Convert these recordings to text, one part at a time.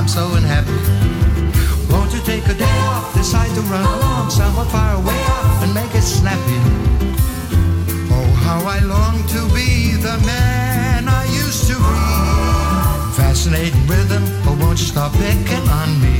I'm so unhappy. Won't you take a day off, decide to run along somewhat far away and make it snappy? Oh, how I long to be the man I used to be. Fascinating rhythm, oh, won't you stop picking on me?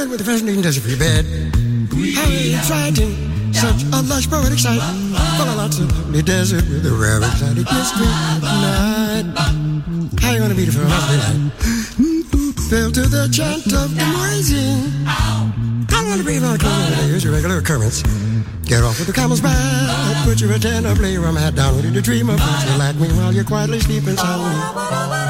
begin with a fascinating desert for your bed. How exciting, such a lush poetic sight. Full of lots of lovely desert with a rare exotic mystery night. How you gonna beat be the first husband? Filled to the chant of the noisy. I wanna be like here's your regular occurrence. Get off with the camel's back. Put your antenna, play your hat down. Ready to dream of what you like me while you're quietly sleeping soundly.